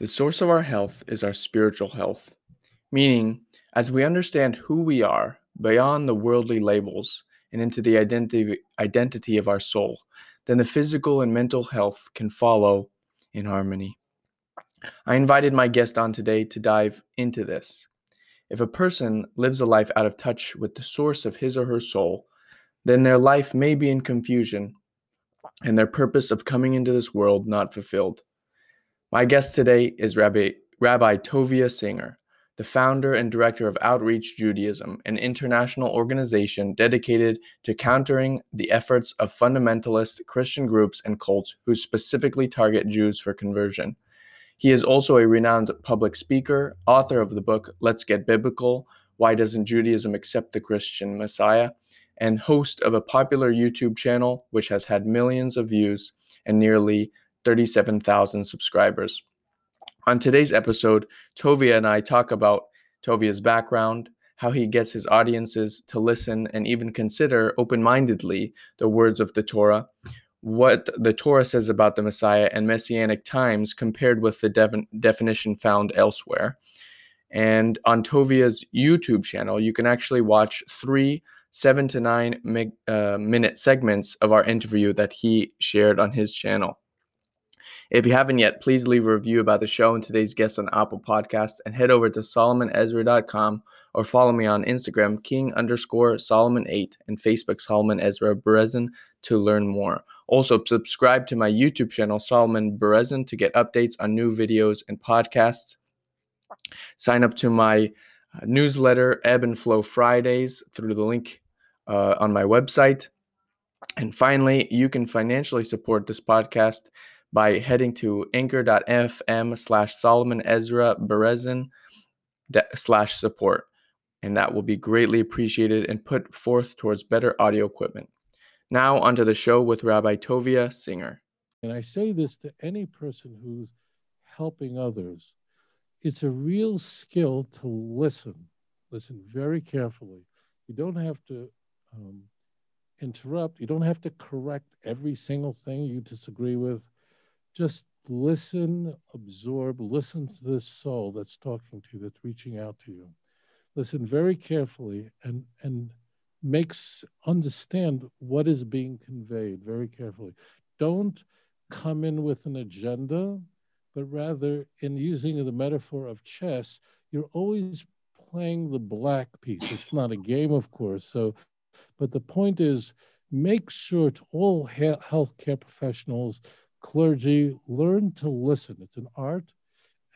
The source of our health is our spiritual health, meaning, as we understand who we are beyond the worldly labels and into the identity, identity of our soul, then the physical and mental health can follow in harmony. I invited my guest on today to dive into this. If a person lives a life out of touch with the source of his or her soul, then their life may be in confusion and their purpose of coming into this world not fulfilled. My guest today is Rabbi, Rabbi Tovia Singer, the founder and director of Outreach Judaism, an international organization dedicated to countering the efforts of fundamentalist Christian groups and cults who specifically target Jews for conversion. He is also a renowned public speaker, author of the book Let's Get Biblical Why Doesn't Judaism Accept the Christian Messiah? and host of a popular YouTube channel which has had millions of views and nearly 37,000 subscribers. On today's episode, Tovia and I talk about Tovia's background, how he gets his audiences to listen and even consider open mindedly the words of the Torah, what the Torah says about the Messiah and Messianic times compared with the de- definition found elsewhere. And on Tovia's YouTube channel, you can actually watch three seven to nine mig, uh, minute segments of our interview that he shared on his channel. If you haven't yet, please leave a review about the show and today's guest on Apple Podcasts and head over to solomonezra.com or follow me on Instagram, king underscore Solomon8 and Facebook Solomon Ezra Berezin to learn more. Also, subscribe to my YouTube channel, Solomon Berezin, to get updates on new videos and podcasts. Sign up to my uh, newsletter, Ebb and Flow Fridays, through the link uh, on my website. And finally, you can financially support this podcast by heading to anchor.fm slash Solomon Ezra Berezin slash support. And that will be greatly appreciated and put forth towards better audio equipment. Now, onto the show with Rabbi Tovia Singer. And I say this to any person who's helping others it's a real skill to listen, listen very carefully. You don't have to um, interrupt. You don't have to correct every single thing you disagree with. Just listen, absorb, listen to this soul that's talking to you, that's reaching out to you. Listen very carefully and and makes understand what is being conveyed very carefully. Don't come in with an agenda, but rather in using the metaphor of chess, you're always playing the black piece. It's not a game, of course. So but the point is, make sure to all healthcare professionals, clergy, learn to listen. It's an art,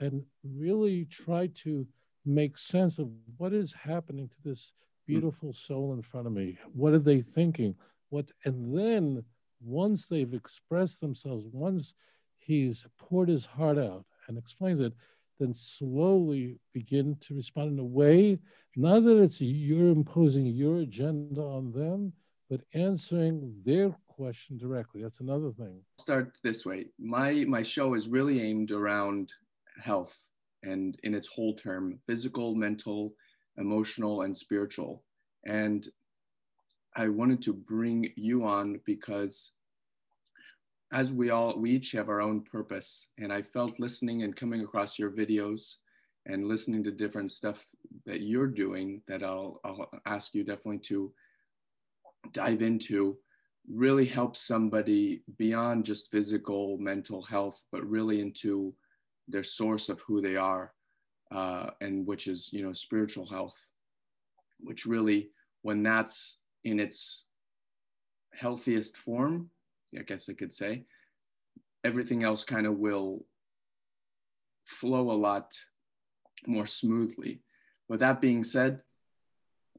and really try to make sense of what is happening to this hmm. beautiful soul in front of me. What are they thinking? What, and then once they've expressed themselves, once he's poured his heart out and explains it, then slowly begin to respond in a way, not that it's you're imposing your agenda on them, but answering their question directly. That's another thing. Start this way. My my show is really aimed around health and in its whole term, physical, mental, emotional, and spiritual. And I wanted to bring you on because as we all we each have our own purpose and i felt listening and coming across your videos and listening to different stuff that you're doing that i'll, I'll ask you definitely to dive into really help somebody beyond just physical mental health but really into their source of who they are uh, and which is you know spiritual health which really when that's in its healthiest form I guess I could say, everything else kind of will flow a lot more smoothly. With that being said,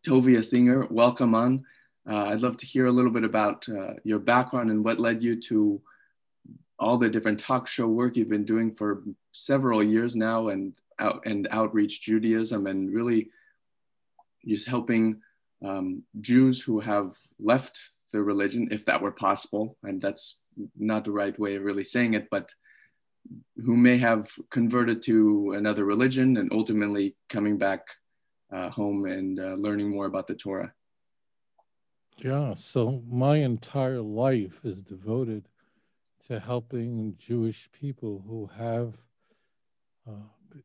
Tovia Singer, welcome on. Uh, I'd love to hear a little bit about uh, your background and what led you to all the different talk show work you've been doing for several years now and out and outreach Judaism and really just helping um, Jews who have left the religion, if that were possible. And that's not the right way of really saying it, but who may have converted to another religion and ultimately coming back uh, home and uh, learning more about the Torah. Yeah, so my entire life is devoted to helping Jewish people who have uh,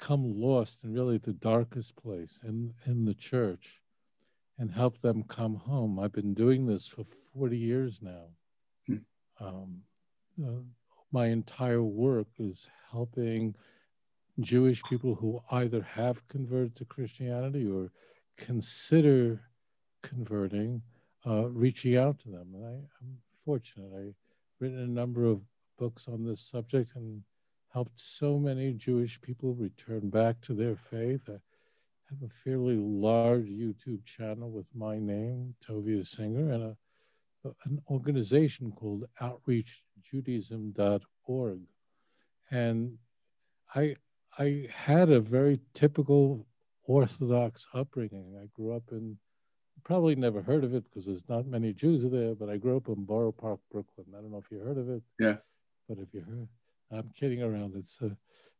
come lost in really the darkest place in, in the church and help them come home. I've been doing this for 40 years now. Hmm. Um, uh, my entire work is helping Jewish people who either have converted to Christianity or consider converting, uh, reaching out to them. And I, am fortunate. I've written a number of books on this subject and helped so many Jewish people return back to their faith. I have a fairly large YouTube channel with my name, Tovia Singer, and a, an organization called OutreachJudaism.org. And I, I had a very typical Orthodox upbringing. I grew up in, probably never heard of it because there's not many Jews there, but I grew up in Borough Park, Brooklyn. I don't know if you heard of it. Yeah. But if you heard, I'm kidding around. It's uh,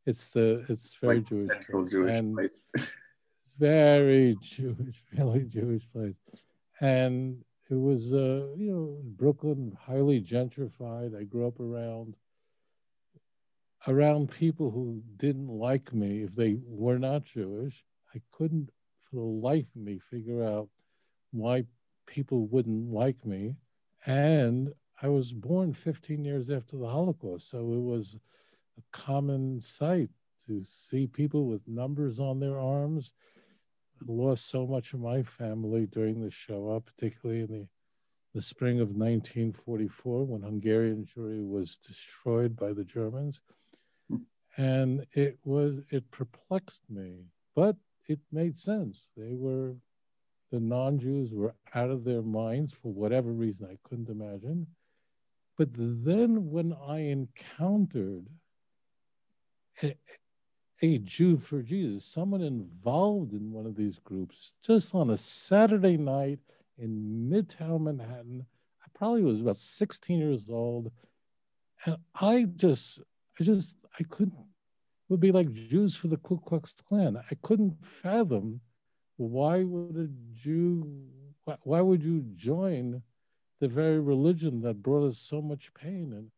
it's the it's very like Jewish, central Jewish and place. it's very Jewish, really Jewish place, and it was uh, you know Brooklyn, highly gentrified. I grew up around around people who didn't like me if they were not Jewish. I couldn't, for the life of me, figure out why people wouldn't like me, and I was born 15 years after the Holocaust, so it was a common sight to see people with numbers on their arms. I lost so much of my family during the Shoah, particularly in the, the spring of 1944 when Hungarian Jewry was destroyed by the Germans. And it was it perplexed me, but it made sense. They were the non-Jews were out of their minds for whatever reason I couldn't imagine but then when I encountered a, a, Jew for Jesus, someone involved in one of these groups, just on a Saturday night in Midtown Manhattan, I probably was about 16 years old. And I just, I just, I couldn't, it would be like Jews for the Ku Klux Klan. I couldn't fathom why would a Jew, why, would you join the very religion that brought us so much pain. And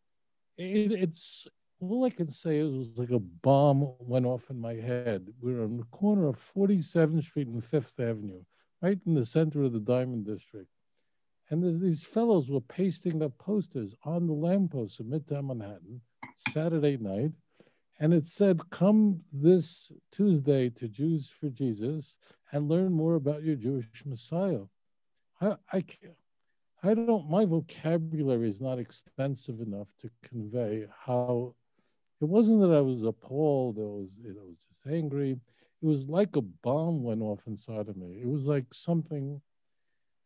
it, it's all I can say is it was like a bomb went off in my head. We were on the corner of 47th Street and Fifth Avenue, right in the center of the Diamond District. And these fellows were pasting up posters on the lampposts of Midtown Manhattan, Saturday night. And it said, Come this Tuesday to Jews for Jesus and learn more about your Jewish Messiah. I, I, I don't, my vocabulary is not extensive enough to convey how it wasn't that I was appalled, it was, it was just angry. It was like a bomb went off inside of me. It was like something,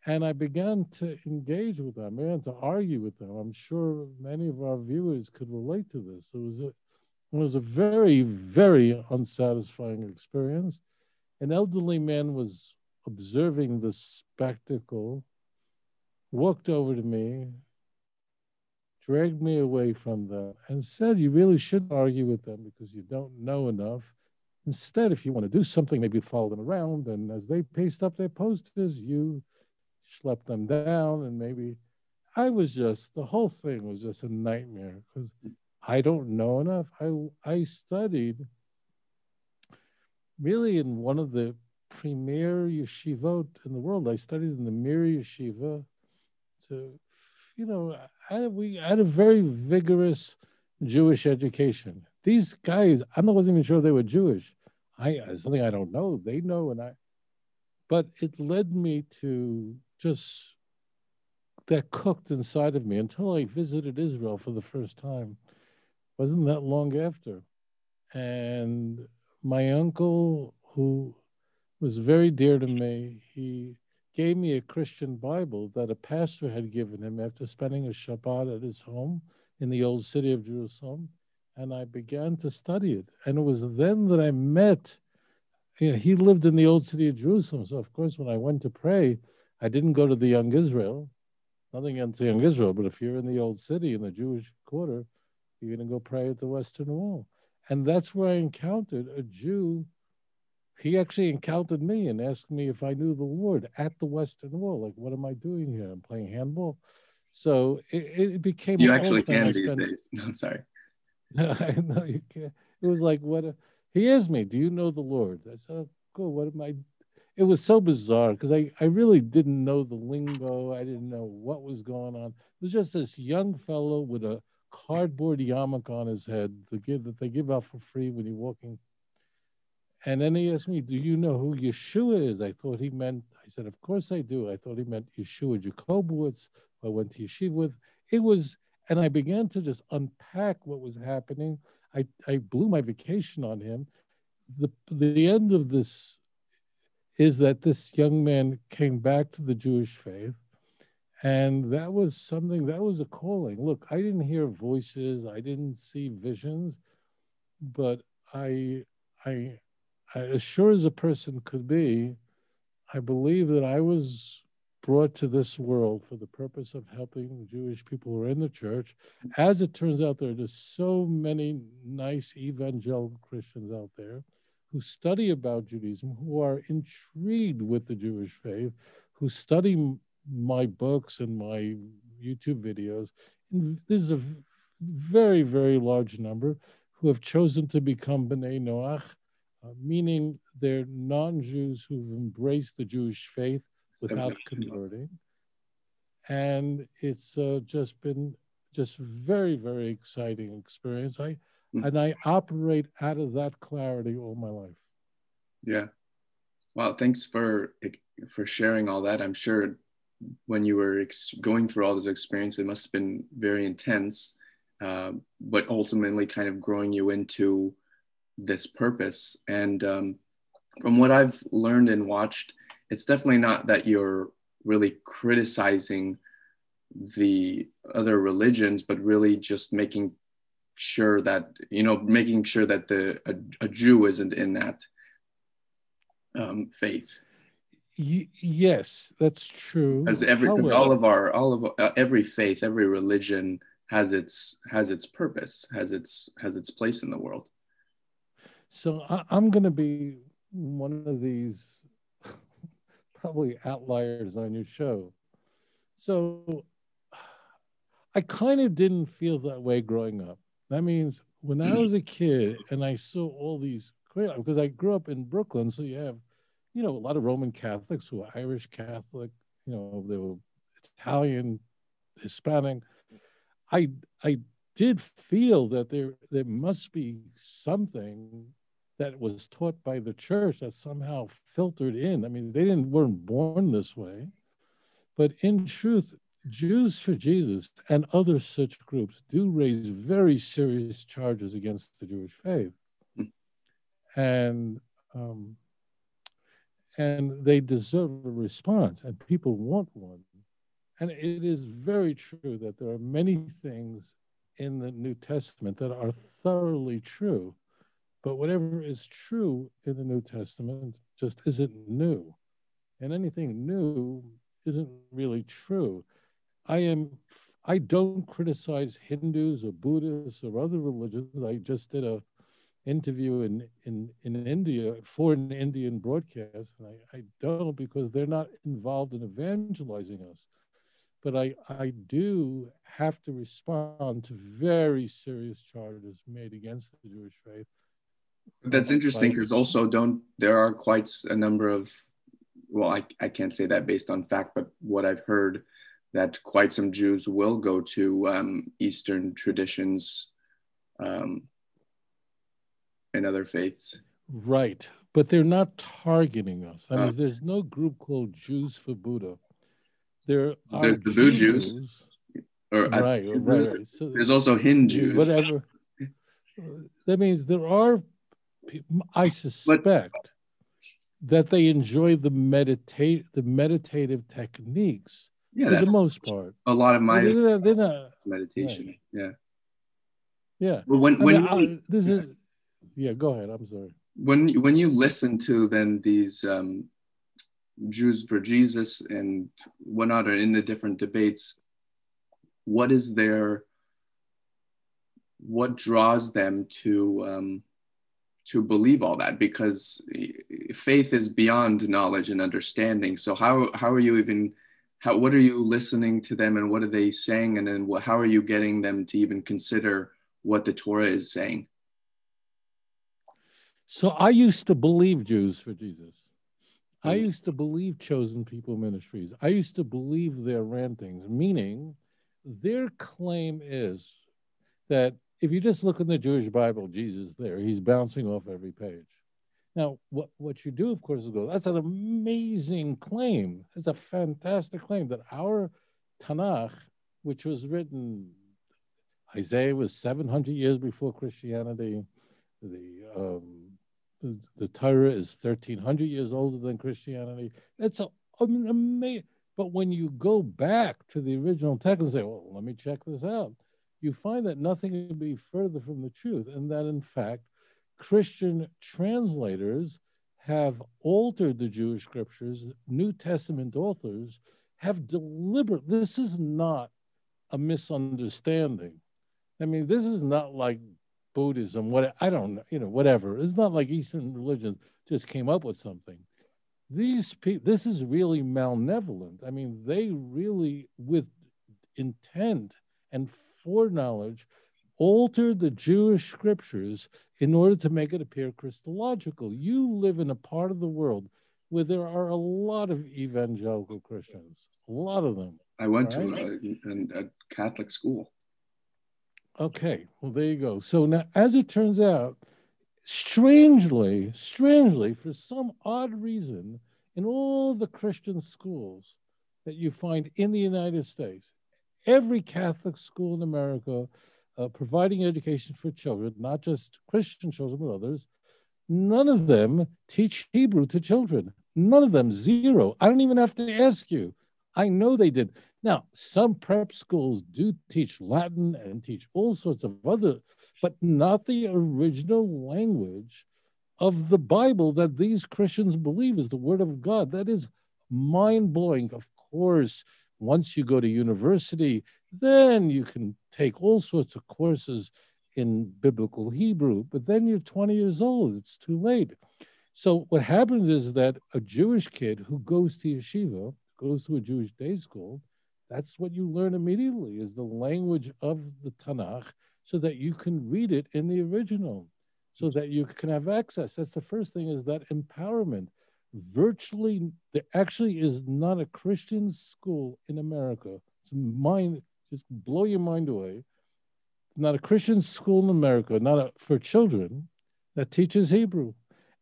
and I began to engage with them, I began to argue with them. I'm sure many of our viewers could relate to this. It was a, it was a very, very unsatisfying experience. An elderly man was observing the spectacle walked over to me, dragged me away from them, and said, You really shouldn't argue with them because you don't know enough. Instead, if you want to do something, maybe follow them around. And as they paste up their posters, you schlep them down. And maybe I was just, the whole thing was just a nightmare because I don't know enough. I, I studied really in one of the premier yeshivot in the world. I studied in the Mir Yeshiva so, you know, I, we had a very vigorous Jewish education. These guys, I wasn't even sure they were Jewish. I something I don't know. They know, and I. But it led me to just that cooked inside of me until I visited Israel for the first time. Wasn't that long after, and my uncle, who was very dear to me, he gave me a Christian Bible that a pastor had given him after spending a Shabbat at his home in the old city of Jerusalem. And I began to study it. And it was then that I met, you know, he lived in the old city of Jerusalem. So, of course, when I went to pray, I didn't go to the young Israel, nothing against the young Israel, but if you're in the old city in the Jewish quarter, you're going to go pray at the Western Wall. And that's where I encountered a Jew he actually encountered me and asked me if I knew the Lord at the Western Wall. Like, what am I doing here? I'm playing handball. So it, it became. You actually can these spent... days. No, I'm sorry. I know you can't. it was like, what? A, he asked me, "Do you know the Lord?" I said, oh, "Cool. What am I?" It was so bizarre because I, I really didn't know the lingo. I didn't know what was going on. It was just this young fellow with a cardboard yarmulke on his head to give, that they give out for free when you're walking. And then he asked me, Do you know who Yeshua is? I thought he meant, I said, Of course I do. I thought he meant Yeshua Jacobowitz, I went to yeshiva with. It was, and I began to just unpack what was happening. I, I blew my vacation on him. The, the end of this is that this young man came back to the Jewish faith. And that was something, that was a calling. Look, I didn't hear voices, I didn't see visions, but I, I, I as sure as a person could be, I believe that I was brought to this world for the purpose of helping Jewish people who are in the church. As it turns out, there are just so many nice evangelical Christians out there who study about Judaism, who are intrigued with the Jewish faith, who study my books and my YouTube videos. And this is a very, very large number who have chosen to become B'nai Noach, uh, meaning they're non-Jews who've embraced the Jewish faith without converting. And it's uh, just been just very, very exciting experience. I mm. and I operate out of that clarity all my life. Yeah. Well, thanks for for sharing all that. I'm sure when you were ex- going through all those experiences, it must have been very intense, uh, but ultimately kind of growing you into this purpose. And um, from what I've learned and watched, it's definitely not that you're really criticizing the other religions, but really just making sure that you know making sure that the a, a Jew isn't in that um, faith. Y- yes, that's true. As every However, all of our all of uh, every faith, every religion has its has its purpose, has its has its place in the world. So I, I'm going to be one of these probably outliers on your show. So I kind of didn't feel that way growing up. That means when I was a kid and I saw all these because I grew up in Brooklyn, so you have, you know, a lot of Roman Catholics who are Irish Catholic, you know, they were Italian, Hispanic. I I did feel that there there must be something that was taught by the church that somehow filtered in. I mean, they didn't weren't born this way, but in truth, Jews for Jesus and other such groups do raise very serious charges against the Jewish faith, and um, and they deserve a response, and people want one. And it is very true that there are many things in the New Testament that are thoroughly true but whatever is true in the New Testament just isn't new. And anything new isn't really true. I am I don't criticize Hindus or Buddhists or other religions. I just did a interview in, in, in India for an Indian broadcast, and I, I don't because they're not involved in evangelizing us. But I, I do have to respond to very serious charges made against the Jewish faith that's interesting because also don't there are quite a number of well I, I can't say that based on fact but what i've heard that quite some jews will go to um, eastern traditions um, and other faiths right but they're not targeting us i mean uh, there's no group called jews for buddha there are there's the Jews, Jews or right, right, right. So, there's also Hindus. Whatever. That means there are I suspect but, that they enjoy the meditate the meditative techniques yeah, for the most part. A lot of my they're, they're not, meditation. Right. Yeah. Yeah. But when when I mean, you, I, this is yeah, go ahead. I'm sorry. When when you listen to then these um, Jews for Jesus and whatnot, are in the different debates, what is their what draws them to um, to believe all that because faith is beyond knowledge and understanding so how how are you even how what are you listening to them and what are they saying and then what, how are you getting them to even consider what the torah is saying So I used to believe Jews for Jesus. I used to believe chosen people ministries. I used to believe their rantings, meaning their claim is that if you just look in the Jewish Bible, Jesus there, he's bouncing off every page. Now, what, what you do, of course, is go, that's an amazing claim. It's a fantastic claim that our Tanakh, which was written, Isaiah was 700 years before Christianity. The, um, the, Torah is 1300 years older than Christianity. It's a, amazing, but when you go back to the original text and say, well, let me check this out, you find that nothing can be further from the truth, and that in fact, Christian translators have altered the Jewish scriptures, New Testament authors have deliberate, this is not a misunderstanding. I mean, this is not like Buddhism, what I don't know, you know, whatever. It's not like Eastern religions just came up with something. These people, this is really malevolent. I mean, they really, with intent and foreknowledge, altered the Jewish scriptures in order to make it appear Christological. You live in a part of the world where there are a lot of evangelical Christians, a lot of them. I went right? to a, a, Catholic school. Okay, well, there you go. So now, as it turns out, strangely, strangely, for some odd reason, in all the Christian schools that you find in the United States, every Catholic school in America uh, providing education for children, not just Christian children, but others, none of them teach Hebrew to children. None of them, zero. I don't even have to ask you. I know they did. Now, some prep schools do teach Latin and teach all sorts of other, but not the original language of the Bible that these Christians believe is the Word of God. That is mind blowing. Of course, once you go to university, then you can take all sorts of courses in biblical Hebrew, but then you're 20 years old, it's too late. So what happens is that a Jewish kid who goes to yeshiva, goes to a Jewish day school, that's what you learn immediately is the language of the Tanakh so that you can read it in the original, so that you can have access. That's the first thing is that empowerment virtually there actually is not a Christian school in America. It's mind just blow your mind away. Not a Christian school in America, not a, for children that teaches Hebrew.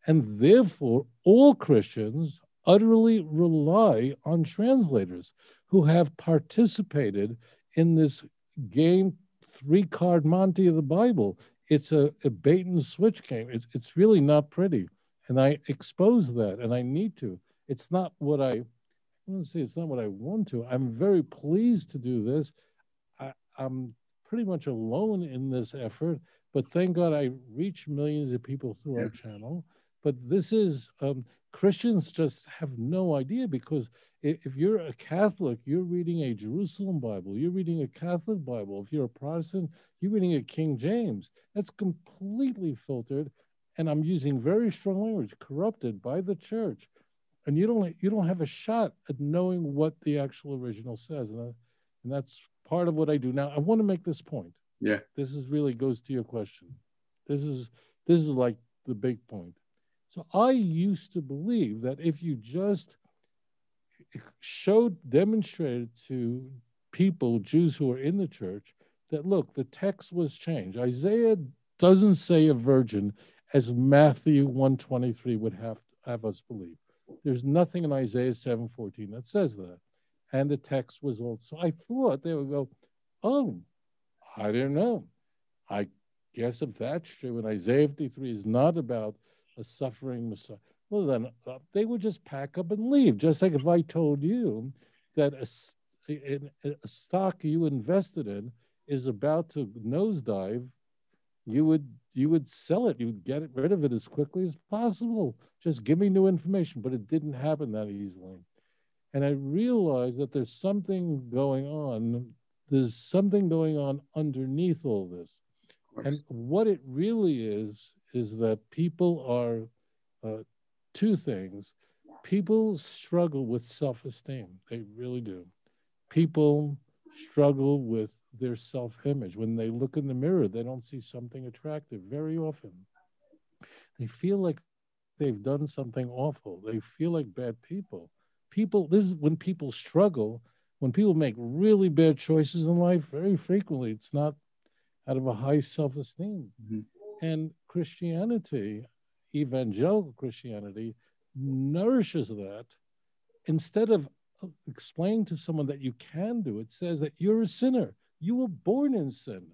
And therefore, all Christians utterly rely on translators who have participated in this game three card Monte of the Bible. It's a, a bait and switch game. It's, it's really not pretty. And I expose that, and I need to. It's not what I, I want to say it's not what I want to. I'm very pleased to do this. I, I'm pretty much alone in this effort, but thank God I reach millions of people through yeah. our channel. But this is, um, Christians just have no idea because if you're a Catholic, you're reading a Jerusalem Bible, you're reading a Catholic Bible. If you're a Protestant, you're reading a King James. That's completely filtered and I'm using very strong language, corrupted by the church, and you don't you don't have a shot at knowing what the actual original says, and, I, and that's part of what I do. Now, I want to make this point. Yeah, this is really goes to your question. This is this is like the big point. So I used to believe that if you just showed, demonstrated to people, Jews who are in the church, that look, the text was changed. Isaiah doesn't say a virgin as Matthew 123 would have, have us believe. There's nothing in Isaiah 7:14 that says that. And the text was also, I thought they would go, oh, I don't know. I guess if that's true, and Isaiah 53 is not about a suffering Messiah, well, then uh, they would just pack up and leave. Just like if I told you that a, a, a stock you invested in is about to nosedive you would you would sell it. You would get rid of it as quickly as possible. Just give me new information. But it didn't happen that easily. And I realized that there's something going on. There's something going on underneath all this. And what it really is, is that people are uh, two things. People struggle with self esteem, they really do. People struggle with their self image. When they look in the mirror, they don't see something attractive very often. They feel like they've done something awful. They feel like bad people. People, this is when people struggle, when people make really bad choices in life, very frequently it's not out of a high self esteem. Mm-hmm. And Christianity, evangelical Christianity, nourishes that instead of explaining to someone that you can do it, says that you're a sinner. You were born in sin.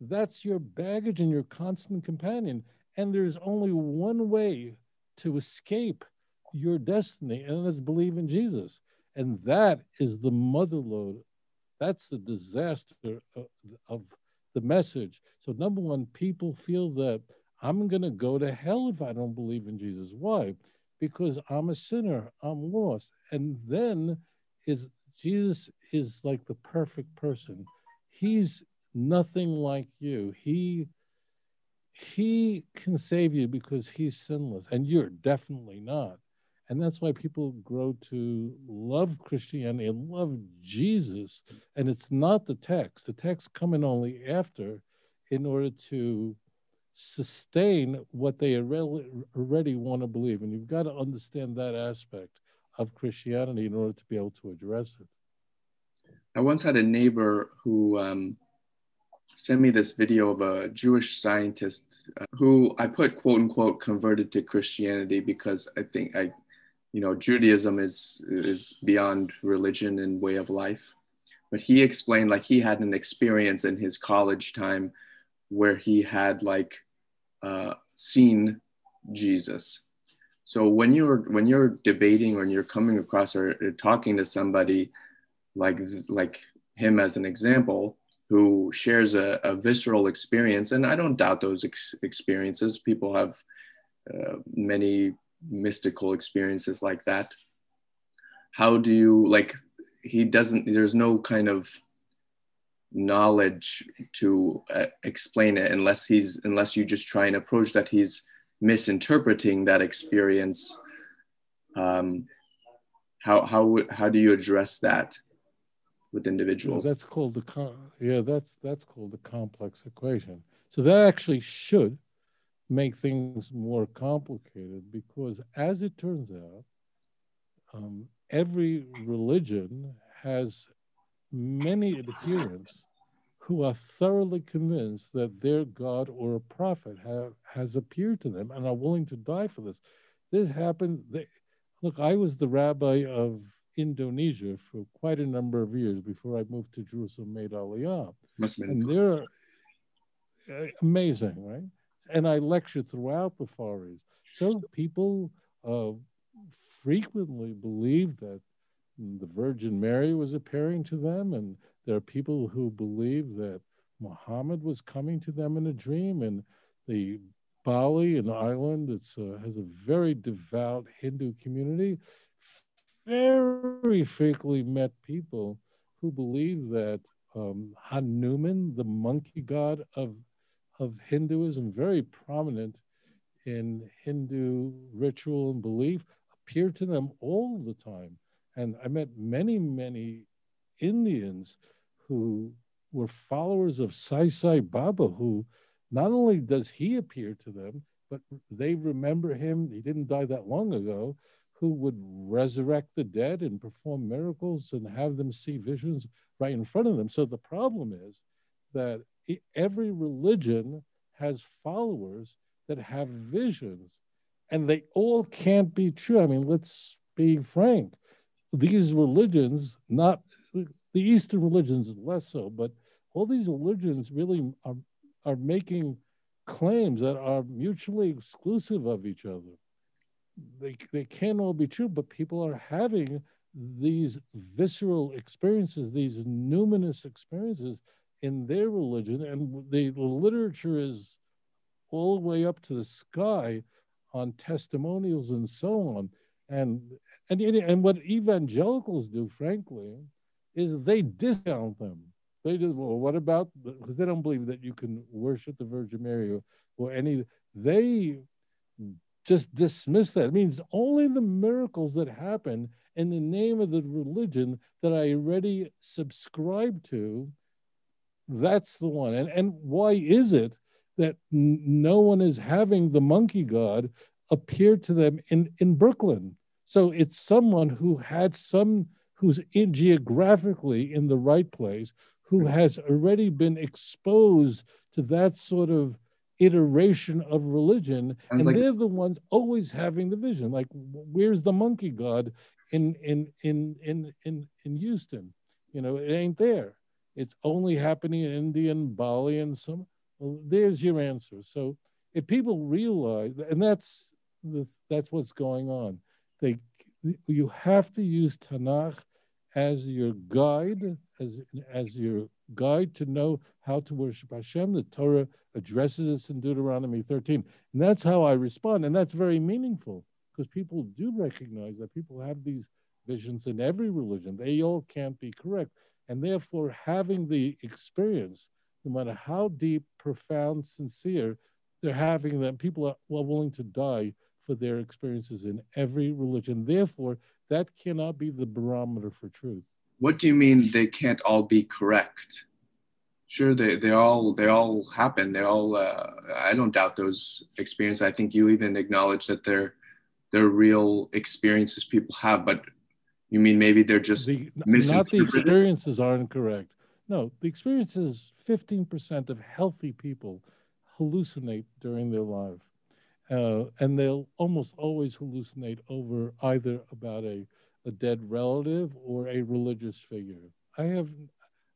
That's your baggage and your constant companion. And there's only one way to escape your destiny, and that's believe in Jesus. And that is the mother lode. That's the disaster of, of the message. So, number one, people feel that I'm going to go to hell if I don't believe in Jesus. Why? Because I'm a sinner, I'm lost. And then is Jesus is like the perfect person. He's nothing like you. He he can save you because he's sinless and you're definitely not. And that's why people grow to love Christianity and love Jesus. And it's not the text. The text coming only after in order to sustain what they already want to believe. And you've got to understand that aspect of Christianity in order to be able to address it. I once had a neighbor who um, sent me this video of a Jewish scientist uh, who I put quote unquote converted to Christianity because I think I, you know, Judaism is is beyond religion and way of life. But he explained like he had an experience in his college time where he had like uh, seen Jesus. So when you're when you're debating or you're coming across or, or talking to somebody like like him as an example who shares a, a visceral experience, and I don't doubt those ex- experiences. People have uh, many mystical experiences like that. How do you like? He doesn't. There's no kind of knowledge to uh, explain it unless he's unless you just try and approach that he's misinterpreting that experience. Um, how how how do you address that with individuals? That's called the yeah that's that's called the complex equation. So that actually should make things more complicated because as it turns out um, every religion has many adherents who are thoroughly convinced that their God or a prophet have, has appeared to them and are willing to die for this. This happened. They, look, I was the rabbi of Indonesia for quite a number of years before I moved to Jerusalem, made Aliyah. Must have been and they're uh, amazing, right? And I lectured throughout the Far East. So people uh, frequently believe that the Virgin Mary was appearing to them, and there are people who believe that Muhammad was coming to them in a dream, and the Bali, an island that uh, has a very devout Hindu community, very frequently met people who believe that um, Hanuman, the monkey god of of Hinduism, very prominent in Hindu ritual and belief, appeared to them all the time. And I met many, many Indians who were followers of Sai Sai Baba, who not only does he appear to them, but they remember him, he didn't die that long ago, who would resurrect the dead and perform miracles and have them see visions right in front of them. So the problem is that every religion has followers that have visions, and they all can't be true. I mean, let's be frank these religions, not the Eastern religions less so, but all these religions really are, are making claims that are mutually exclusive of each other. They, they can't all be true, but people are having these visceral experiences, these numinous experiences in their religion, and the literature is all the way up to the sky on testimonials and so on. And and, and what evangelicals do, frankly, is they discount them. They just, well, what about, because they don't believe that you can worship the Virgin Mary or, or any, they just dismiss that. It means only the miracles that happen in the name of the religion that I already subscribe to, that's the one. And, and why is it that no one is having the monkey god appear to them in, in Brooklyn. So it's someone who had some, who's in geographically in the right place, who has already been exposed to that sort of iteration of religion, and like, they're the ones always having the vision. Like, where's the monkey god in in in in in in Houston? You know, it ain't there. It's only happening in India and Bali and some. Well, there's your answer. So if people realize, and that's the, that's what's going on, they you have to use Tanakh as your guide, as as your guide to know how to worship Hashem. The Torah addresses this in Deuteronomy 13. And that's how I respond. And that's very meaningful because people do recognize that people have these visions in every religion. They all can't be correct. And therefore, having the experience, no matter how deep, profound, sincere, they're having them, people are well willing to die for their experiences in every religion. Therefore, that cannot be the barometer for truth. What do you mean they can't all be correct? Sure, they, they all they all happen. They all uh, I don't doubt those experiences. I think you even acknowledge that they're they're real experiences people have. But you mean maybe they're just the, not the experiences aren't correct. No, the experiences. Fifteen percent of healthy people hallucinate during their life, uh, and they'll almost always hallucinate over either about a a dead relative or a religious figure. I have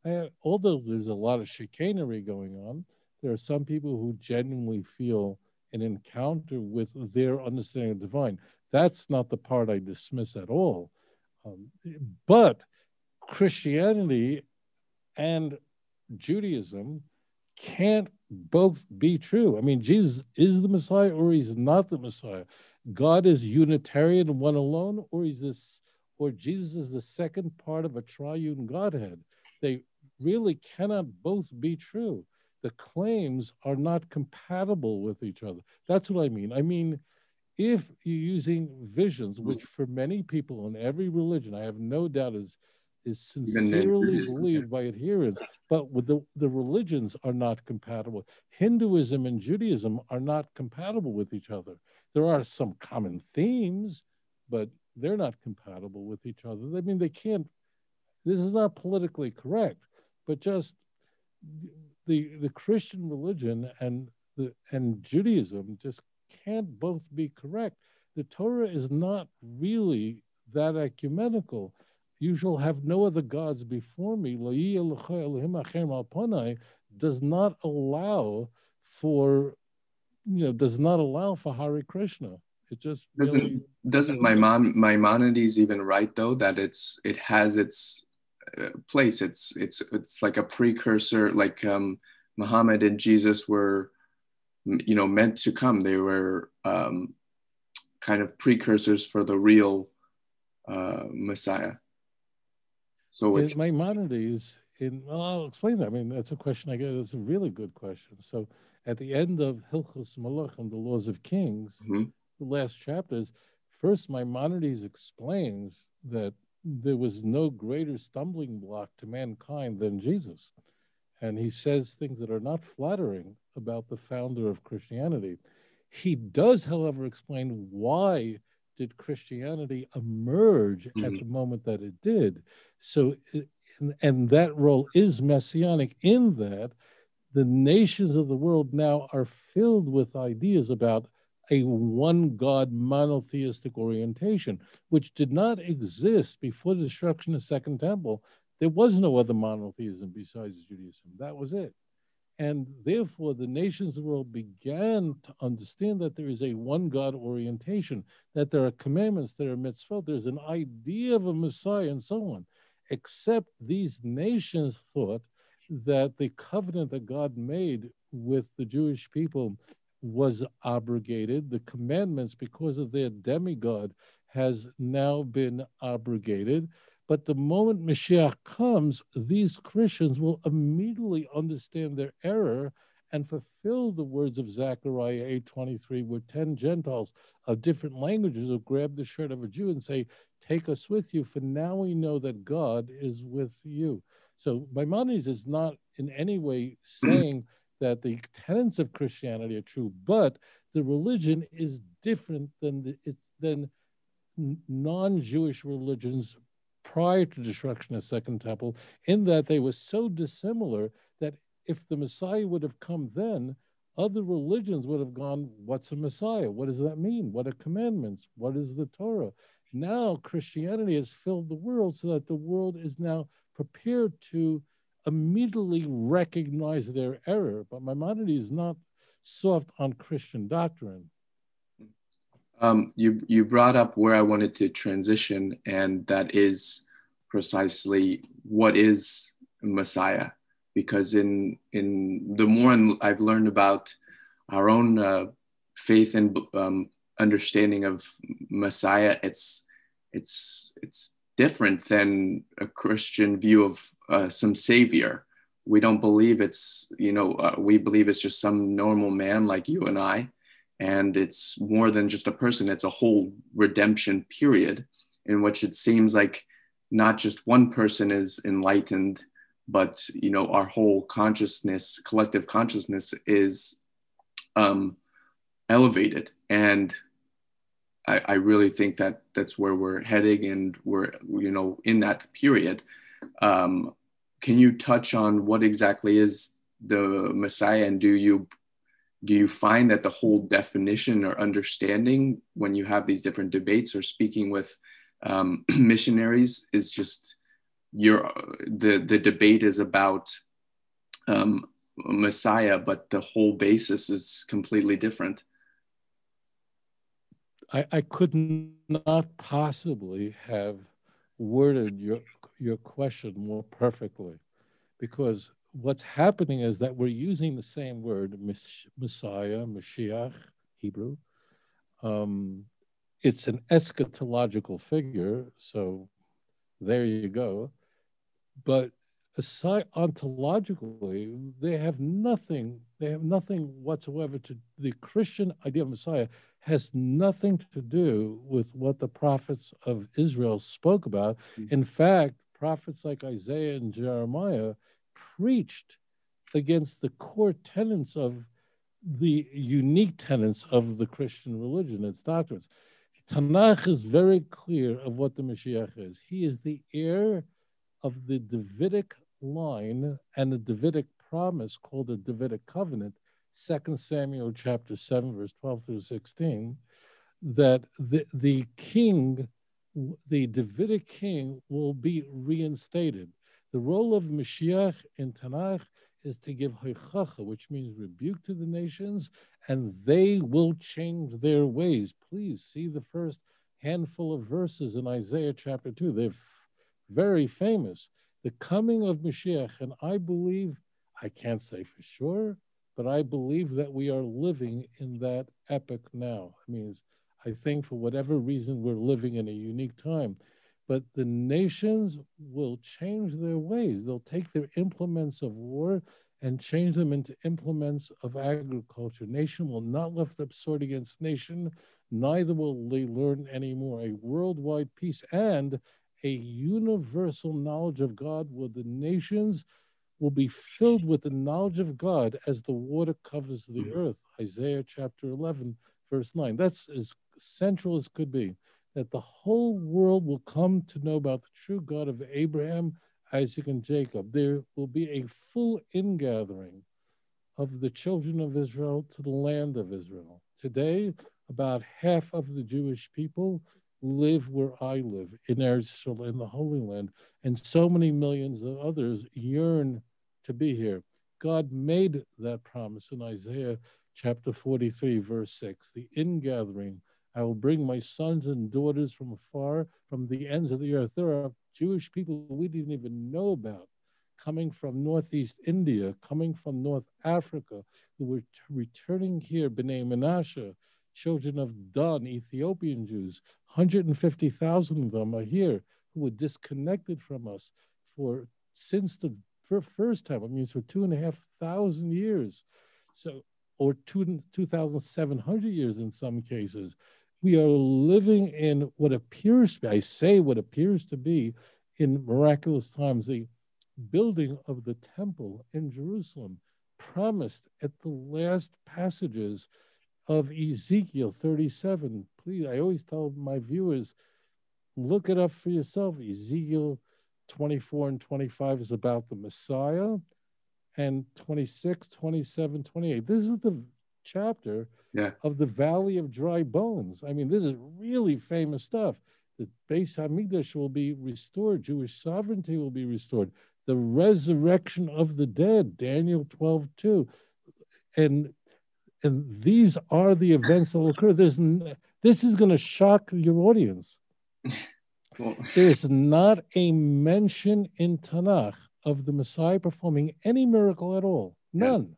I, although there's a lot of chicanery going on, there are some people who genuinely feel an encounter with their understanding of the divine. That's not the part I dismiss at all. Um, but Christianity and Judaism can't both be true. I mean, Jesus is the Messiah or he's not the Messiah. God is Unitarian, one alone, or he's this, or Jesus is the second part of a triune Godhead. They really cannot both be true. The claims are not compatible with each other. That's what I mean. I mean, if you're using visions, which for many people in every religion, I have no doubt is is sincerely believed by adherents, but with the, the religions are not compatible. Hinduism and Judaism are not compatible with each other. There are some common themes, but they're not compatible with each other. I mean, they can't, this is not politically correct but just the the Christian religion and the and Judaism just can't both be correct. The Torah is not really that ecumenical. You shall have no other gods before me. Does not allow for, you know, does not allow for Hare Krishna. It just doesn't really, doesn't my mom Maimonides even write though that it's it has its place. It's it's it's like a precursor, like um, Muhammad and Jesus were, you know, meant to come. They were um, kind of precursors for the real uh, Messiah. So it's Maimonides. In well, I'll explain that. I mean, that's a question I get. It's a really good question. So, at the end of Hilchos Malachim, the Laws of Kings, mm-hmm. the last chapters, first Maimonides explains that there was no greater stumbling block to mankind than Jesus. And he says things that are not flattering about the founder of Christianity. He does, however, explain why did Christianity emerge mm-hmm. at the moment that it did. So, and, and that role is messianic in that the nations of the world now are filled with ideas about a one God monotheistic orientation, which did not exist before the destruction of the Second Temple. There was no other monotheism besides Judaism. That was it. And therefore, the nations of the world began to understand that there is a one God orientation, that there are commandments, there are mitzvot, there's an idea of a Messiah, and so on. Except these nations thought that the covenant that God made with the Jewish people was abrogated. The commandments, because of their demigod, has now been abrogated. But the moment Mashiach comes, these Christians will immediately understand their error and fulfill the words of Zechariah 8:23, where 10 Gentiles of different languages will grab the shirt of a Jew and say, Take us with you, for now we know that God is with you. So Maimonides is not in any way saying that the tenets of Christianity are true, but the religion is different than the, it's than non-Jewish religions prior to destruction of Second Temple, in that they were so dissimilar that if the Messiah would have come then, other religions would have gone, What's a Messiah? What does that mean? What are commandments? What is the Torah? Now Christianity has filled the world so that the world is now prepared to immediately recognize their error. But Maimonides is not soft on Christian doctrine. Um, you you brought up where I wanted to transition, and that is precisely what is Messiah, because in in the more I've learned about our own uh, faith and um, understanding of Messiah, it's it's it's different than a Christian view of uh, some savior. We don't believe it's you know uh, we believe it's just some normal man like you and I and it's more than just a person it's a whole redemption period in which it seems like not just one person is enlightened but you know our whole consciousness collective consciousness is um, elevated. And I, I, really think that that's where we're heading and we're you know in that period. Um, can you touch on what exactly is the messiah and do you do you find that the whole definition or understanding when you have these different debates or speaking with um, missionaries is just your the the debate is about um, Messiah, but the whole basis is completely different. I, I could not possibly have worded your your question more perfectly, because what's happening is that we're using the same word, Messiah, Mashiach, Hebrew. Um, it's an eschatological figure, so there you go. But aside ontologically, they have nothing. They have nothing whatsoever to the Christian idea of Messiah has nothing to do with what the prophets of Israel spoke about. Mm-hmm. In fact, prophets like Isaiah and Jeremiah preached against the core tenets of the unique tenets of the Christian religion, its doctrines. Tanakh is very clear of what the Mashiach is. He is the heir of the Davidic line and the Davidic promise called the Davidic covenant, 2 Samuel chapter 7, verse 12 through 16, that the, the king, the Davidic king, will be reinstated. The role of Mashiach in Tanakh is to give hoichacha, which means rebuke to the nations, and they will change their ways. Please see the first handful of verses in Isaiah chapter 2. They're f- very famous. The coming of Mashiach, and I believe, I can't say for sure, but I believe that we are living in that epoch now. I mean, I think for whatever reason, we're living in a unique time but the nations will change their ways. They'll take their implements of war and change them into implements of agriculture. Nation will not lift up sword against nation, neither will they learn anymore. A worldwide peace and a universal knowledge of God where the nations will be filled with the knowledge of God as the water covers the mm-hmm. earth. Isaiah chapter 11, verse 9. That's as central as could be that the whole world will come to know about the true God of Abraham, Isaac, and Jacob. There will be a full ingathering of the children of Israel to the land of Israel. Today, about half of the Jewish people live where I live in Israel, in the Holy Land, and so many millions of others yearn to be here. God made that promise in Isaiah chapter 43, verse 6, the ingathering I will bring my sons and daughters from far, from the ends of the earth. There are Jewish people we didn't even know about coming from Northeast India, coming from North Africa, who were returning here, B'nai Menashe, children of Dan, Ethiopian Jews. 150,000 of them are here who were disconnected from us for since the first time. I mean, for two and a half thousand years. So, or two, 2,700 years in some cases we are living in what appears to be, I say what appears to be in miraculous times, the building of the temple in Jerusalem, promised at the last passages of Ezekiel 37. Please, I always tell my viewers, look it up for yourself. Ezekiel 24 and 25 is about the Messiah, and 26, 27, 28. This is the chapter Yeah. of the Valley of Dry Bones. I mean, this is really famous stuff. The Beis Hamikdash will be restored. Jewish sovereignty will be restored. The resurrection of the dead, Daniel 12, 2. And and these are the events that will occur. There's this is going to shock your audience. There's not a mention in Tanakh of the Messiah performing any miracle at all. None.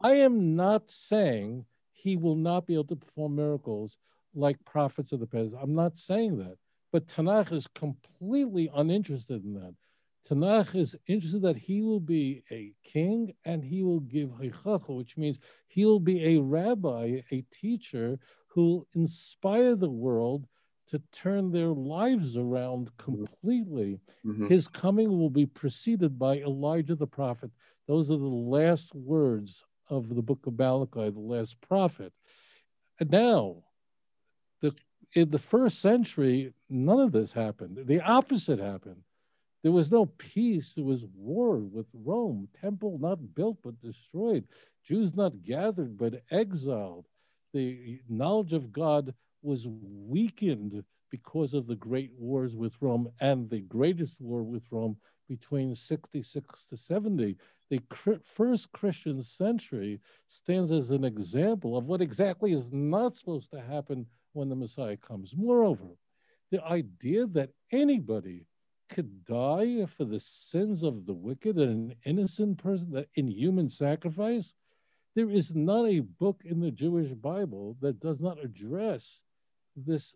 I am not saying he will not be able to perform miracles like prophets of the past. I'm not saying that. But Tanakh is completely uninterested in that. Tanakh is interested that he will be a king and he will give heichacha, which means he will be a rabbi, a teacher who will inspire the world to turn their lives around completely. mhm. His coming will be preceded by Elijah the prophet. Those are the last words of the book of Malachi, the last prophet. Now, the in the first century, none of this happened. The opposite happened. There was no peace. There was war with Rome. Temple not built but destroyed. Jews not gathered but exiled. The knowledge of God was weakened because of the great wars with Rome and the greatest war with Rome between 66 to 70. The first Christian century stands as an example of what exactly is not supposed to happen when the Messiah comes. Moreover, the idea that anybody could die for the sins of the wicked and an innocent person that in human sacrifice, there is not a book in the Jewish Bible that does not address this.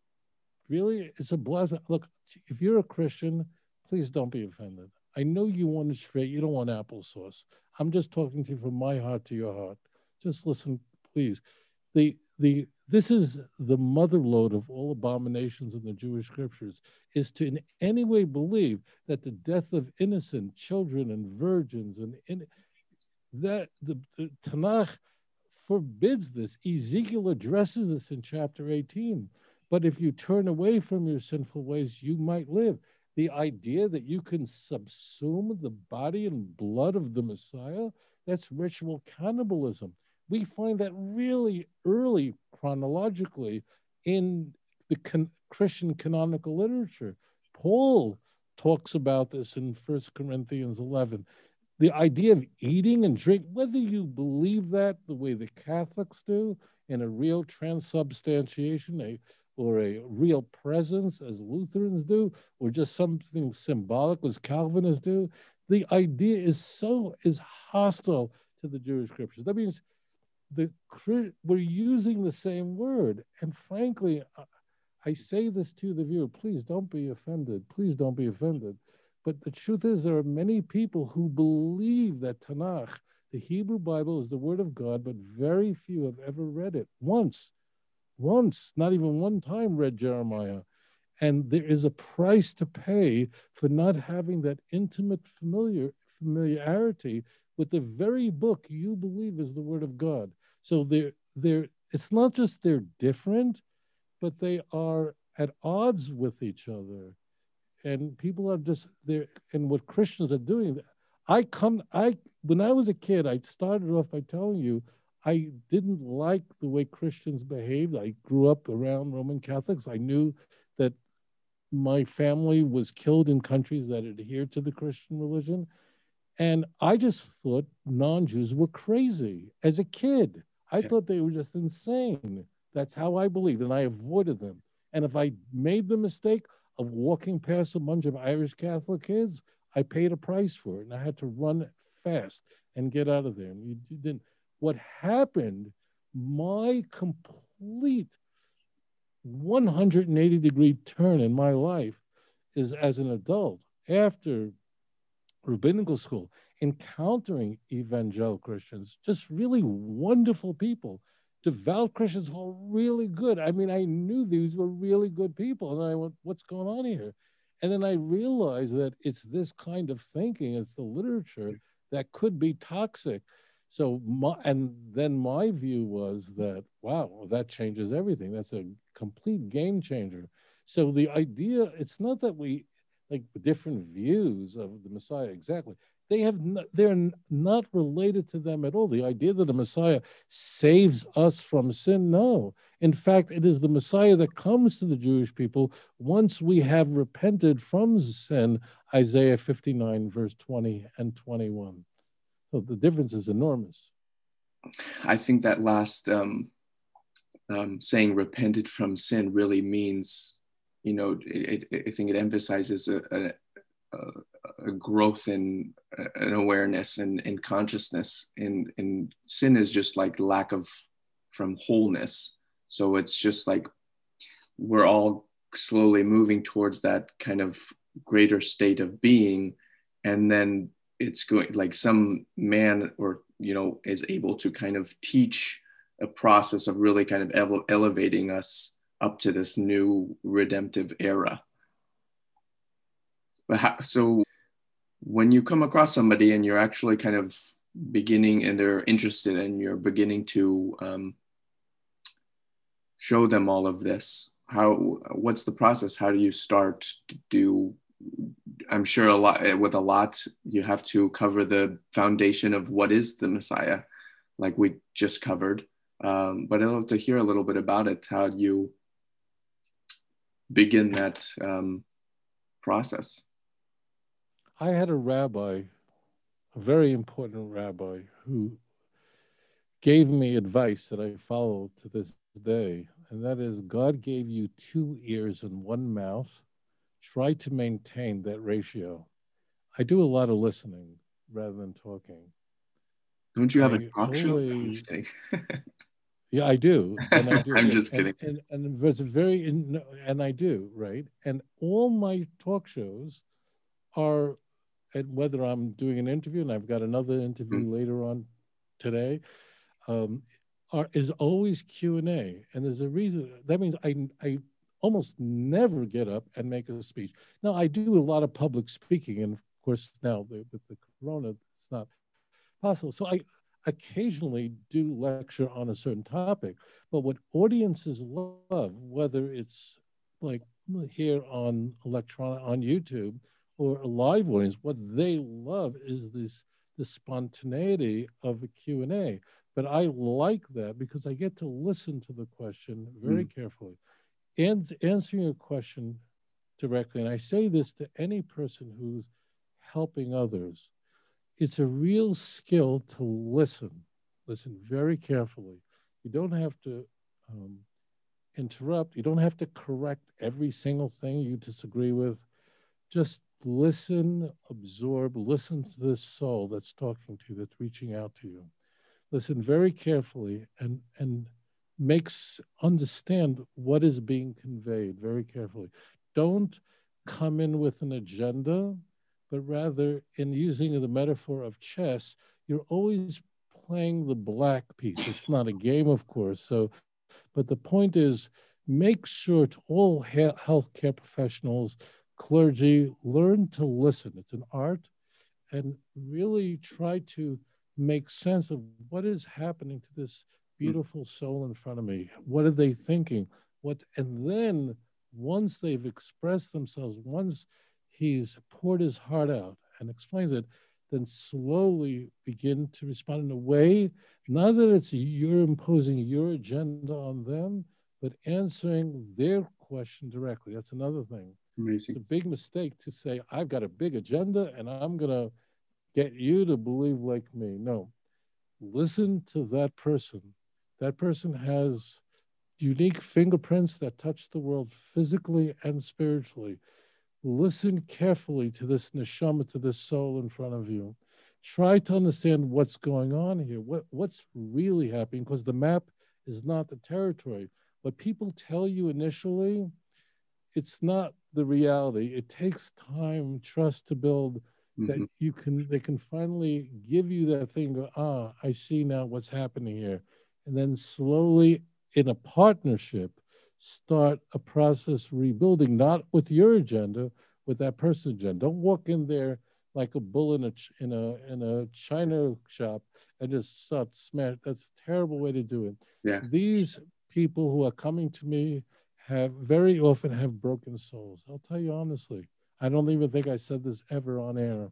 Really, it's a blasphemy. Look, if you're a Christian, please don't be offended. I know you want it straight. You don't want applesauce. I'm just talking to you from my heart to your heart. Just listen, please. The the this is the mother lode of all abominations in the Jewish scriptures is to in any way believe that the death of innocent children and virgins and in, that the, the Tanakh forbids this. Ezekiel addresses this in chapter 18. But if you turn away from your sinful ways, you might live. The idea that you can subsume the body and blood of the Messiah, that's ritual cannibalism. We find that really early chronologically in the con- Christian canonical literature. Paul talks about this in 1 Corinthians 11 the idea of eating and drink, whether you believe that the way the Catholics do, in a real transubstantiation, a, or a real presence, as Lutherans do, or just something symbolic, as Calvinists do, the idea is so is hostile to the Jewish scriptures. That means the we're using the same word, and frankly, I say this to the viewer: please don't be offended. Please don't be offended. But the truth is, there are many people who believe that Tanakh, the Hebrew Bible, is the Word of God, but very few have ever read it once. Once, not even one time, read Jeremiah. And there is a price to pay for not having that intimate familiar familiarity with the very book you believe is the Word of God. So they're, they're, it's not just they're different, but they are at odds with each other and people are just there and what christians are doing i come i when i was a kid i started off by telling you i didn't like the way christians behaved i grew up around roman catholics i knew that my family was killed in countries that adhered to the christian religion and i just thought non-jews were crazy as a kid i Yeah. thought they were just insane that's how i believed and i avoided them and if i made the mistake of walking past a bunch of Irish Catholic kids, I paid a price for it, and I had to run fast and get out of there. And you didn't. What happened? My complete 180 degree turn in my life is as an adult after rabbinical school, encountering evangelical Christians, just really wonderful people devout Christians who are really good. I mean, I knew these were really good people. And I went, what's going on here? And then I realized that it's this kind of thinking, it's the literature that could be toxic. So my, and then my view was that wow, that changes everything. That's a complete game changer. So the idea, it's not that we like different views of the Messiah exactly. They have they're not related to them at all. The idea that the Messiah saves us from sin, no. In fact, it is the Messiah that comes to the Jewish people once we have repented from sin. Isaiah 59, verse 20 and 21. So the difference is enormous. I think that last um, um, saying repented from sin really means, you know, it, it, I think it emphasizes a, a, a growth in an awareness and, in consciousness. And, and sin is just like lack of from wholeness. So it's just like we're all slowly moving towards that kind of greater state of being. And then it's going like some man or you know is able to kind of teach a process of really kind of ele- elevating us up to this new redemptive era. But how, so when you come across somebody and you're actually kind of beginning and they're interested and you're beginning to um, show them all of this how what's the process? How do you start to do I'm sure a lot eh, with a lot you have to cover the foundation of what is the Messiah, like we just covered. Um, but I'd love to hear a little bit about it. How you begin that um, process? I had a rabbi, a very important rabbi, who gave me advice that I follow to this day, and that is God gave you two ears and one mouth try to maintain that ratio. I do a lot of listening rather than talking. Don't you have I a talk show? Always, yeah, I do. And I do. I'm just kidding. And, and, and very, and I do, right? And all my talk shows are, and whether I'm doing an interview, and I've got another interview mm-hmm. later on today, um, are, is always Q and A, and there's a reason. That means I I almost never get up and make a speech. Now, I do a lot of public speaking, and of course, now with the corona, it's not possible. So I occasionally do lecture on a certain topic, but what audiences love, whether it's like here on electronic on YouTube or a live audience, what they love is this the spontaneity of a Q&A. But I like that because I get to listen to the question very mm. carefully and answering a question directly, and I say this to any person who's helping others, it's a real skill to listen, listen very carefully. You don't have to um, interrupt, you don't have to correct every single thing you disagree with. Just listen, absorb, listen to this soul that's talking to you, that's reaching out to you. Listen very carefully and, and makes understand what is being conveyed very carefully. Don't come in with an agenda, but rather, in using the metaphor of chess, you're always playing the black piece. It's not a game, of course. So, but the point is, make sure to all healthcare professionals, clergy, learn to listen. It's an art, and really try to make sense of what is happening to this Hmm. beautiful soul in front of me. What are they thinking? What and then once they've expressed themselves, once he's poured his heart out and explains it, then slowly begin to respond in a way, not that it's you're imposing your agenda on them, but answering their question directly. That's another thing. Amazing. It's a big mistake to say, I've got a big agenda and I'm going to get you to believe like me. No, listen to that person that person has unique fingerprints that touch the world physically and spiritually. Listen carefully to this neshama, to this soul in front of you. Try to understand what's going on here, what, what's really happening, because the map is not the territory. What people tell you initially, it's not the reality. It takes time, trust to build mm-hmm. that you can they can finally give you that thing, ah, I see now what's happening here and then slowly in a partnership start a process rebuilding, not with your agenda, with that person's agenda. Don't walk in there like a bull in a in a in a china shop and just start smash. That's a terrible way to do it. Yeah. These people who are coming to me have very often have broken souls. I'll tell you honestly. I don't even think I said this ever on air,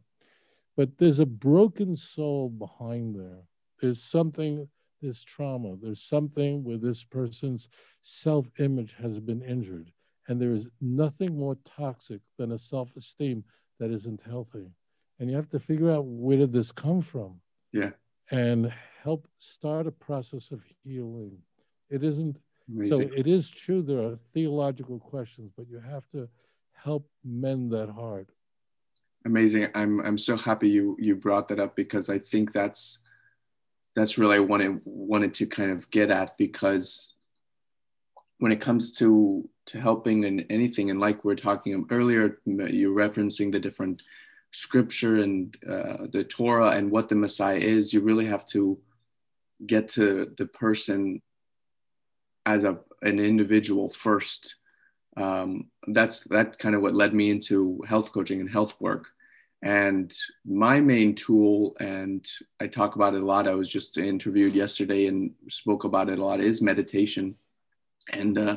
but there's a broken soul behind there. There's something, there's trauma. There's something where this person's self-image has been injured, and there is nothing more toxic than a self-esteem that isn't healthy. And you have to figure out where did this come from yeah. and help start a process of healing. It isn't Amazing. so it is true there are theological questions but you have to help mend that heart. Amazing. I'm i'm so happy you you brought that up because i think that's that's really I wanted wanted to kind of get at because when it comes to to helping in anything and like we are talking earlier you're referencing the different scripture and uh, the Torah and what the Messiah is, you really have to get to the person as a an individual first. Um, that's that kind of what led me into health coaching and health work. And my main tool, and I talk about it a lot. I was just interviewed yesterday and spoke about it a lot. Is meditation, and uh,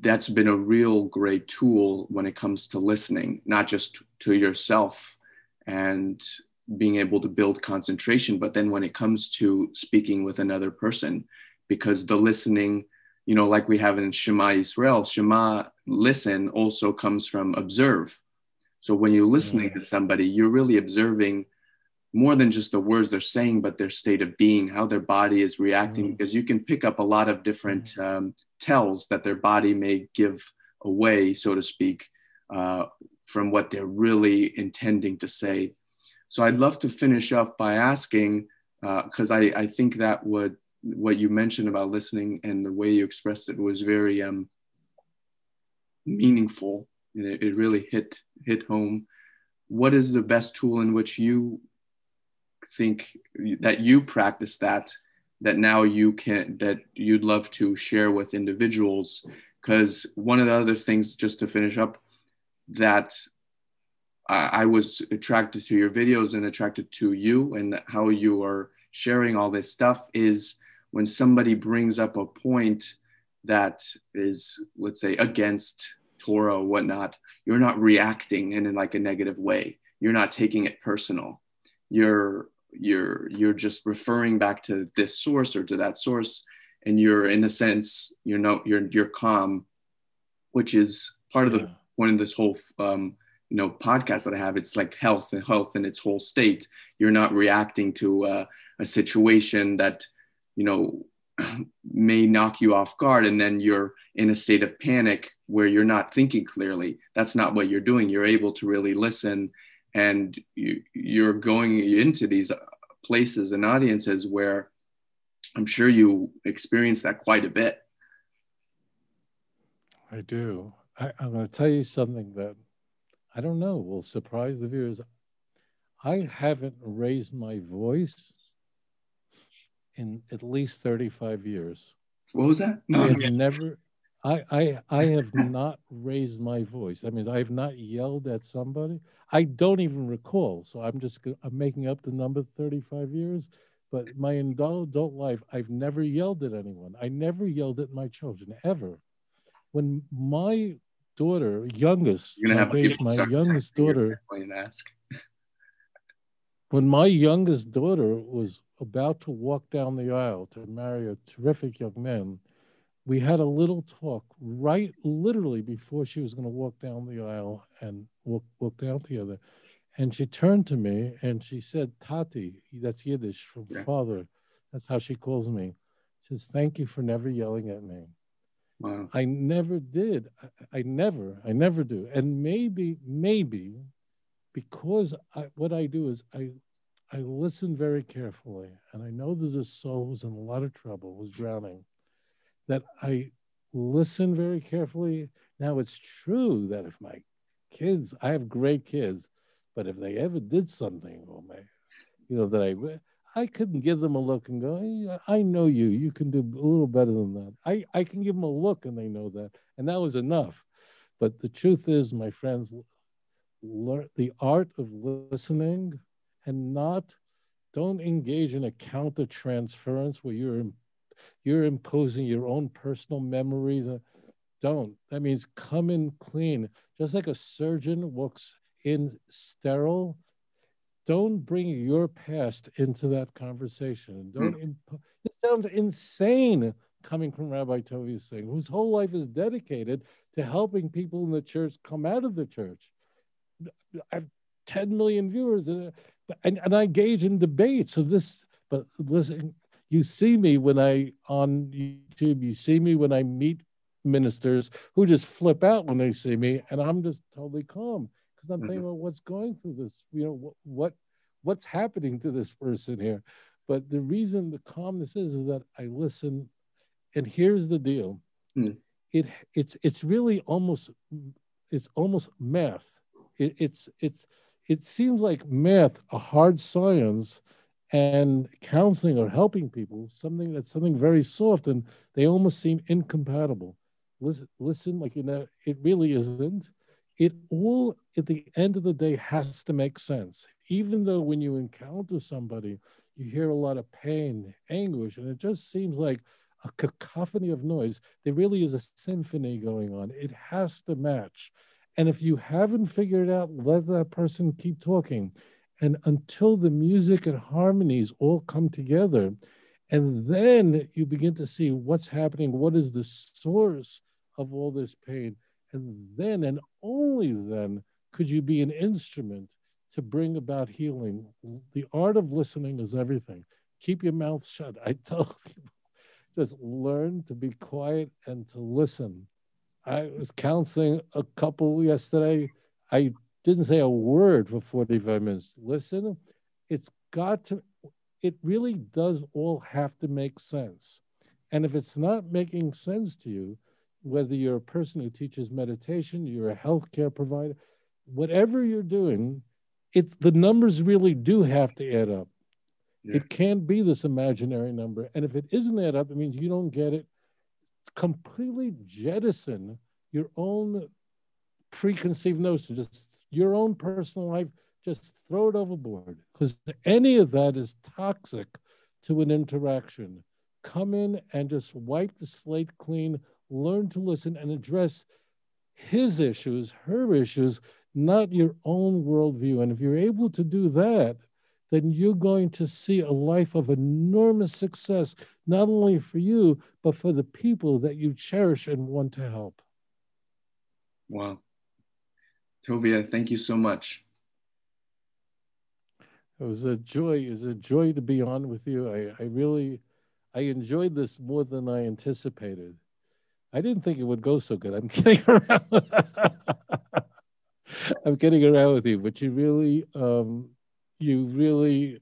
that's been a real great tool when it comes to listening, not just to yourself and being able to build concentration, but then when it comes to speaking with another person, because the listening, you know, like we have in Shema Israel, Shema listen also comes from observe. So when you're listening to somebody, you're really observing more than just the words they're saying, but their state of being, how their body is reacting, mm because you can pick up a lot of different um, tells that their body may give away, so to speak, uh, from what they're really intending to say. So I'd love to finish off by asking, because uh, I, I think that what what you mentioned about listening and the way you expressed it was very um, meaningful. It, it really hit hit home. What is the best tool in which you think that you practice that that now you can that you'd love to share with individuals because one of the other things just to finish up that I, I was attracted to your videos and attracted to you and how you are sharing all this stuff is when somebody brings up a point that is let's say against torah whatnot you're not reacting in like a negative way. You're not taking it personal. You're you're you're just referring back to this source or to that source and you're in a sense you're no you're you're calm which is part of the point of this whole um, you know podcast that i have. It's like health and health in its whole state. You're not reacting to uh, a situation that you know may knock you off guard and then you're in a state of panic where you're not thinking clearly that's not what you're doing you're able to really listen and you, you're going into these places and audiences where I'm sure you experience that quite a bit. I do. I, am going to tell you something that I don't know will surprise the viewers. I haven't raised my voice in at least 35 years. What was that? No, I have never, I, I, I have not raised my voice. That means I have not yelled at somebody. I don't even recall. So I'm just I'm making up the number 35 years. But my adult life, I've never yelled at anyone. I never yelled at my children ever. When my daughter, youngest, my, baby, my youngest daughter, ask. When my youngest daughter was about to walk down the aisle to marry a terrific young man, we had a little talk right literally before she was going to walk down the aisle and walk, walk down together. And she turned to me and she said, Tati, that's Yiddish from yeah. father. That's how she calls me. She says, Thank you for never yelling at me. Wow. I never did. I, I, never, I never do. And maybe, maybe because I, what I do is I, I listen very carefully and I know there's a soul who's in a lot of trouble, who's drowning that I listen very carefully. Now, it's true that if my kids, I have great kids, but if they ever did something, or my, you know, that I, I couldn't give them a look and go, I know you. You can do a little better than that. I, I can give them a look and they know that. And that was enough. But the truth is, my friends, learn the art of listening and not don't engage in a counter transference where you're you're imposing your own personal memories don't. That means come in clean. Just like a surgeon walks in sterile don't bring your past into that conversation. Don't mm. imp- it sounds insane coming from rabbi tovia singh whose whole life is dedicated to helping people in the church come out of the church i've 10 million viewers and, and, and i engage in debate so this but listen you see me when i on youtube you see me when i meet ministers who just flip out when they see me, and I'm just totally calm because I'm mm-hmm. thinking, well, what's going through this? You know, what, what what's happening to this person here? But the reason the calmness is is that I listen, and here's the deal. Mm. It it's it's really almost it's almost math. It, it's it's it seems like math, a hard science, and counseling or helping people something that's something very soft, and they almost seem incompatible listen, listen like you know, it really isn't. It all at the end of the day has to make sense. Even though when you encounter somebody, you hear a lot of pain, anguish, and it just seems like a cacophony of noise. There really is a symphony going on. It has to match. And if you haven't figured it out, let that person keep talking. And until the music and harmonies all come together, and then you begin to see what's happening, what is the source of all this pain. And then and only then could you be an instrument to bring about healing. The art of listening is everything. Keep your mouth shut. I tell people just learn to be quiet and to listen. I was counseling a couple yesterday. I didn't say a word for 45 minutes. Listen, it's got to, it really does all have to make sense. And if it's not making sense to you, whether you're a person who teaches meditation, you're a healthcare provider, whatever you're doing, it's the numbers really do have to add up. Yeah. It can't be this imaginary number. And if it isn't add up, it means you don't get it. Completely jettison your own preconceived notion, just your own personal life, just throw it overboard because any of that is toxic to an interaction. Come in and just wipe the slate clean learn to listen and address his issues, her issues, not your own worldview. And if you're able to do that, then you're going to see a life of enormous success, not only for you, but for the people that you cherish and want to help. Wow. Tovia, thank you so much. It was a joy. It was a joy to be on with you. I, I really, I enjoyed this more than I anticipated. I didn't think it would go so good. I'm kidding around. I'm kidding around with you, but you really, um, you really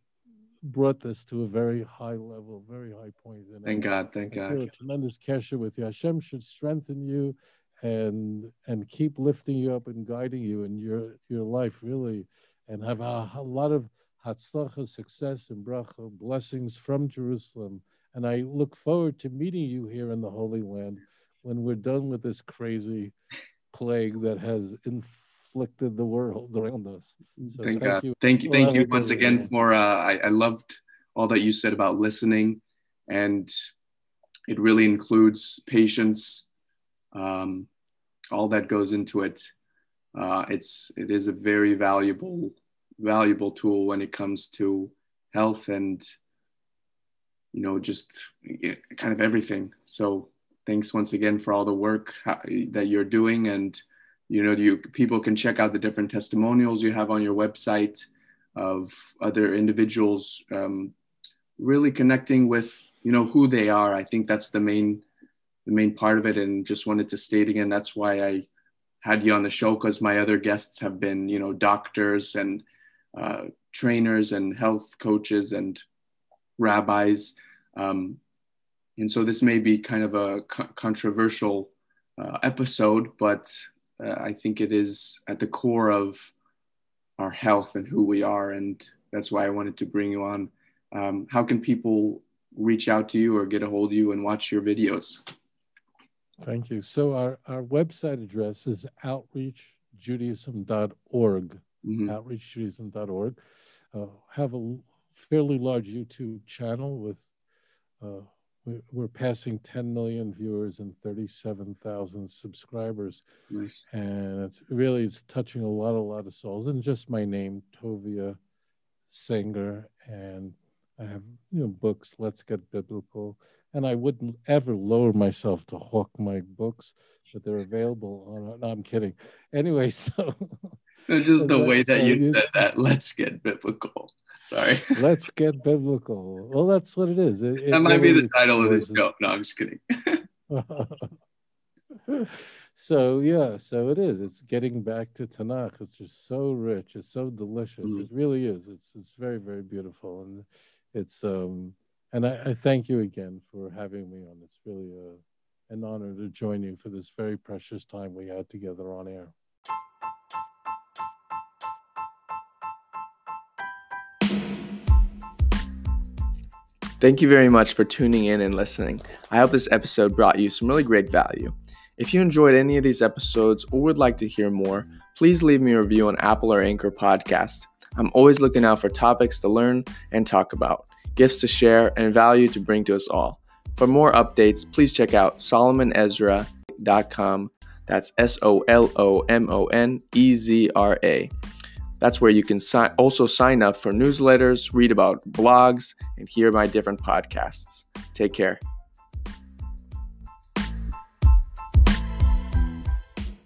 brought this to a very high level, very high point. And thank I, God, thank I God. Feel a tremendous kesher with you. Hashem should strengthen you and and keep lifting you up and guiding you in your your life, really, and have a, a lot of hatzlacha, success, and bracha, blessings from Jerusalem. And I look forward to meeting you here in the Holy Land when we're done with this crazy plague that has inflicted the world around us. So thank, thank you. Thank you. Thank you once again for, uh, I, I loved all that you said about listening and it really includes patience, um, all that goes into it. Uh, it's, it is a very valuable, valuable tool when it comes to health and, you know, just kind of everything. So thanks once again for all the work that you're doing and you know you people can check out the different testimonials you have on your website of other individuals um, really connecting with you know who they are. I think that's the main the main part of it and just wanted to state again that's why i had you on the show because my other guests have been you know doctors and uh, trainers and health coaches and rabbis. Um, and so this may be kind of a co- controversial uh, episode, but uh, I think it is at the core of our health and who we are. And that's why I wanted to bring you on. Um, how can people reach out to you or get a hold of you and watch your videos? Thank you. So our, our website address is outreach outreachjudaism.org, Mhm. outreachjudaism.org. Uh, have a fairly large YouTube channel with, uh, we're passing 10 million viewers and 37,000 subscribers. Nice. And it's really, it's touching a lot, a lot of souls. And just my name, Tovia Singer. And I have, you know, books, Let's Get Biblical. And I wouldn't ever lower myself to hawk my books, but they're available on, no, I'm kidding. Anyway, so Just the way that you- said that. Let's get biblical. Sorry. let's get biblical. Well, that's what it is. It, it that might be the title of this show. No, I'm just kidding. so yeah, so it is. It's getting back to Tanakh. It's just so rich. It's so delicious. Mhm. It really is. It's it's very very beautiful, and it's um. And I, I thank you again for having me on. It's really a, an honor to join you for this very precious time we had together on air. Thank you very much for tuning in and listening. I hope this episode brought you some really great value. If you enjoyed any of these episodes or would like to hear more, please leave me a review on Apple or Anchor Podcast. I'm always looking out for topics to learn and talk about, gifts to share, and value to bring to us all. For more updates, please check out solomonezra.com. That's S O L O M O N E Z R A. That's where you can si- also sign up for newsletters, read about blogs, and hear my different podcasts. Take care.